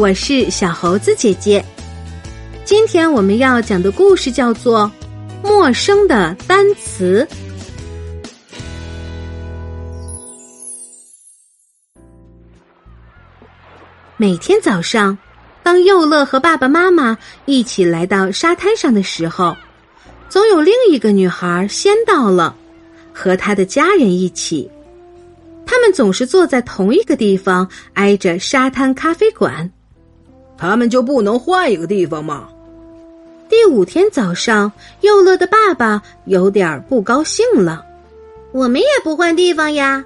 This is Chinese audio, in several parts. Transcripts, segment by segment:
我是小猴子姐姐。今天我们要讲的故事叫做《陌生的单词》。每天早上，当佑乐和爸爸妈妈一起来到沙滩上的时候，总有另一个女孩先到了，和她的家人一起。他们总是坐在同一个地方，挨着沙滩咖啡馆。他们就不能换一个地方吗？第五天早上，佑乐的爸爸有点不高兴了。我们也不换地方呀。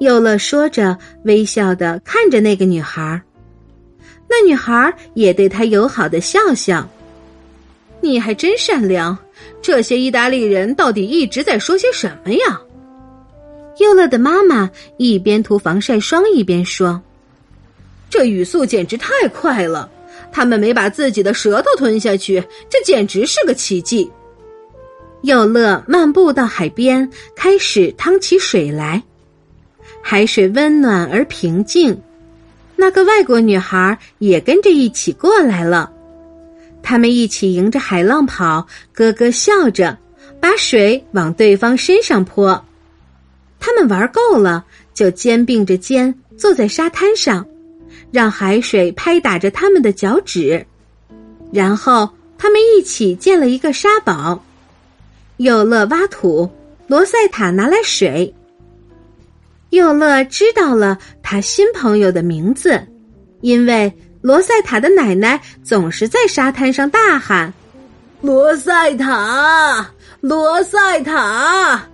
佑乐说着，微笑的看着那个女孩。那女孩也对他友好的笑笑。你还真善良。这些意大利人到底一直在说些什么呀？佑乐的妈妈一边涂防晒霜一边说：“这语速简直太快了，他们没把自己的舌头吞下去，这简直是个奇迹。”佑乐漫步到海边，开始趟起水来。海水温暖而平静，那个外国女孩也跟着一起过来了。他们一起迎着海浪跑，咯咯笑着，把水往对方身上泼。他们玩够了，就肩并着肩坐在沙滩上，让海水拍打着他们的脚趾。然后他们一起建了一个沙堡。佑乐挖土，罗塞塔拿来水。佑乐知道了他新朋友的名字，因为罗塞塔的奶奶总是在沙滩上大喊：“罗塞塔，罗塞塔。”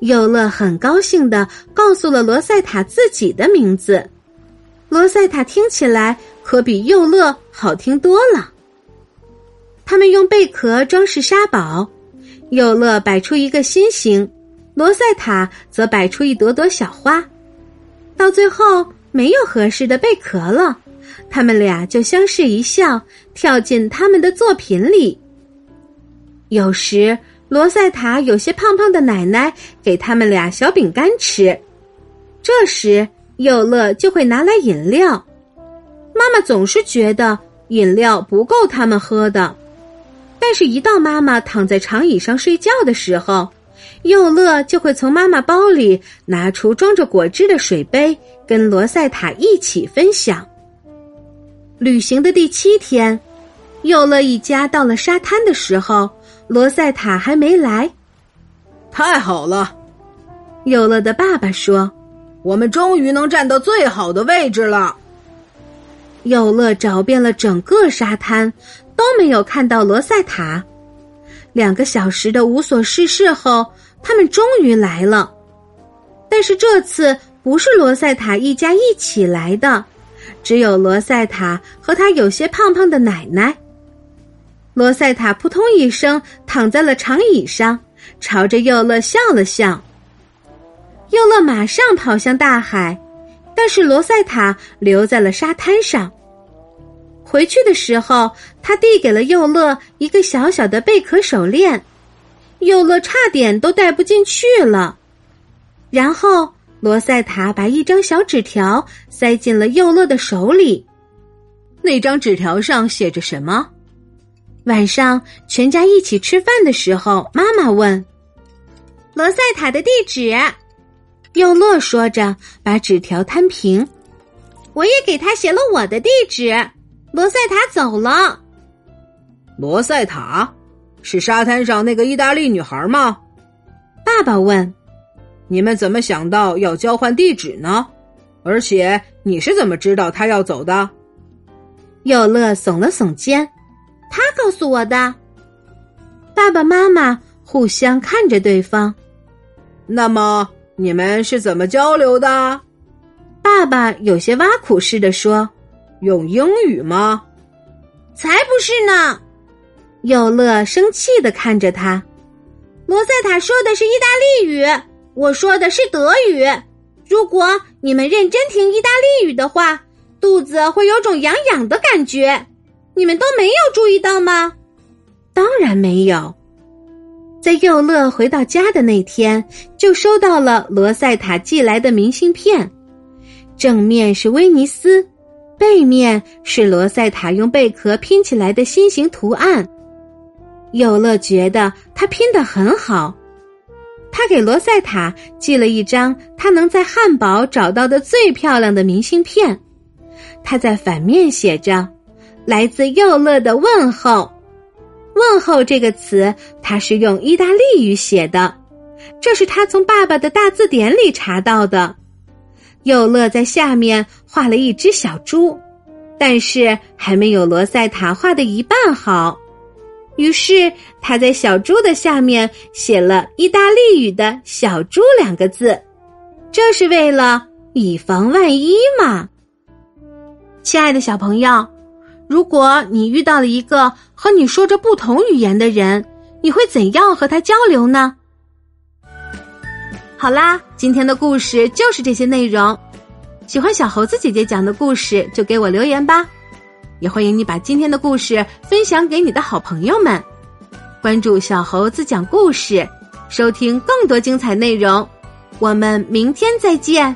佑乐很高兴的告诉了罗塞塔自己的名字，罗塞塔听起来可比佑乐好听多了。他们用贝壳装饰沙堡，佑乐摆出一个心形，罗塞塔则摆出一朵朵小花。到最后没有合适的贝壳了，他们俩就相视一笑，跳进他们的作品里。有时。罗塞塔有些胖胖的奶奶给他们俩小饼干吃，这时佑乐就会拿来饮料。妈妈总是觉得饮料不够他们喝的，但是，一到妈妈躺在长椅上睡觉的时候，佑乐就会从妈妈包里拿出装着果汁的水杯，跟罗塞塔一起分享。旅行的第七天，佑乐一家到了沙滩的时候。罗塞塔还没来，太好了！有乐的爸爸说：“我们终于能站到最好的位置了。”有乐找遍了整个沙滩，都没有看到罗塞塔。两个小时的无所事事后，他们终于来了。但是这次不是罗塞塔一家一起来的，只有罗塞塔和他有些胖胖的奶奶。罗塞塔扑通一声躺在了长椅上，朝着佑乐笑了笑。佑乐马上跑向大海，但是罗塞塔留在了沙滩上。回去的时候，他递给了佑乐一个小小的贝壳手链，佑乐差点都戴不进去了。然后罗塞塔把一张小纸条塞进了佑乐的手里，那张纸条上写着什么？晚上，全家一起吃饭的时候，妈妈问：“罗塞塔的地址。”佑乐说着，把纸条摊平。我也给他写了我的地址。罗塞塔走了。罗塞塔是沙滩上那个意大利女孩吗？爸爸问：“你们怎么想到要交换地址呢？而且你是怎么知道她要走的？”佑乐耸了耸肩。他告诉我的。爸爸妈妈互相看着对方。那么你们是怎么交流的？爸爸有些挖苦似的说：“用英语吗？”才不是呢！佑乐生气的看着他。罗塞塔说的是意大利语，我说的是德语。如果你们认真听意大利语的话，肚子会有种痒痒的感觉。你们都没有注意到吗？当然没有。在佑乐回到家的那天，就收到了罗塞塔寄来的明信片，正面是威尼斯，背面是罗塞塔用贝壳拼起来的心形图案。有乐觉得他拼得很好，他给罗塞塔寄了一张他能在汉堡找到的最漂亮的明信片。他在反面写着“来自佑乐的问候”。问候这个词，他是用意大利语写的，这是他从爸爸的大字典里查到的。佑乐在下面画了一只小猪，但是还没有罗塞塔画的一半好。于是他在小猪的下面写了意大利语的小猪两个字，这是为了以防万一嘛。亲爱的小朋友，如果你遇到了一个和你说着不同语言的人，你会怎样和他交流呢？好啦，今天的故事就是这些内容。喜欢小猴子姐姐讲的故事，就给我留言吧。也欢迎你把今天的故事分享给你的好朋友们。关注小猴子讲故事，收听更多精彩内容。我们明天再见。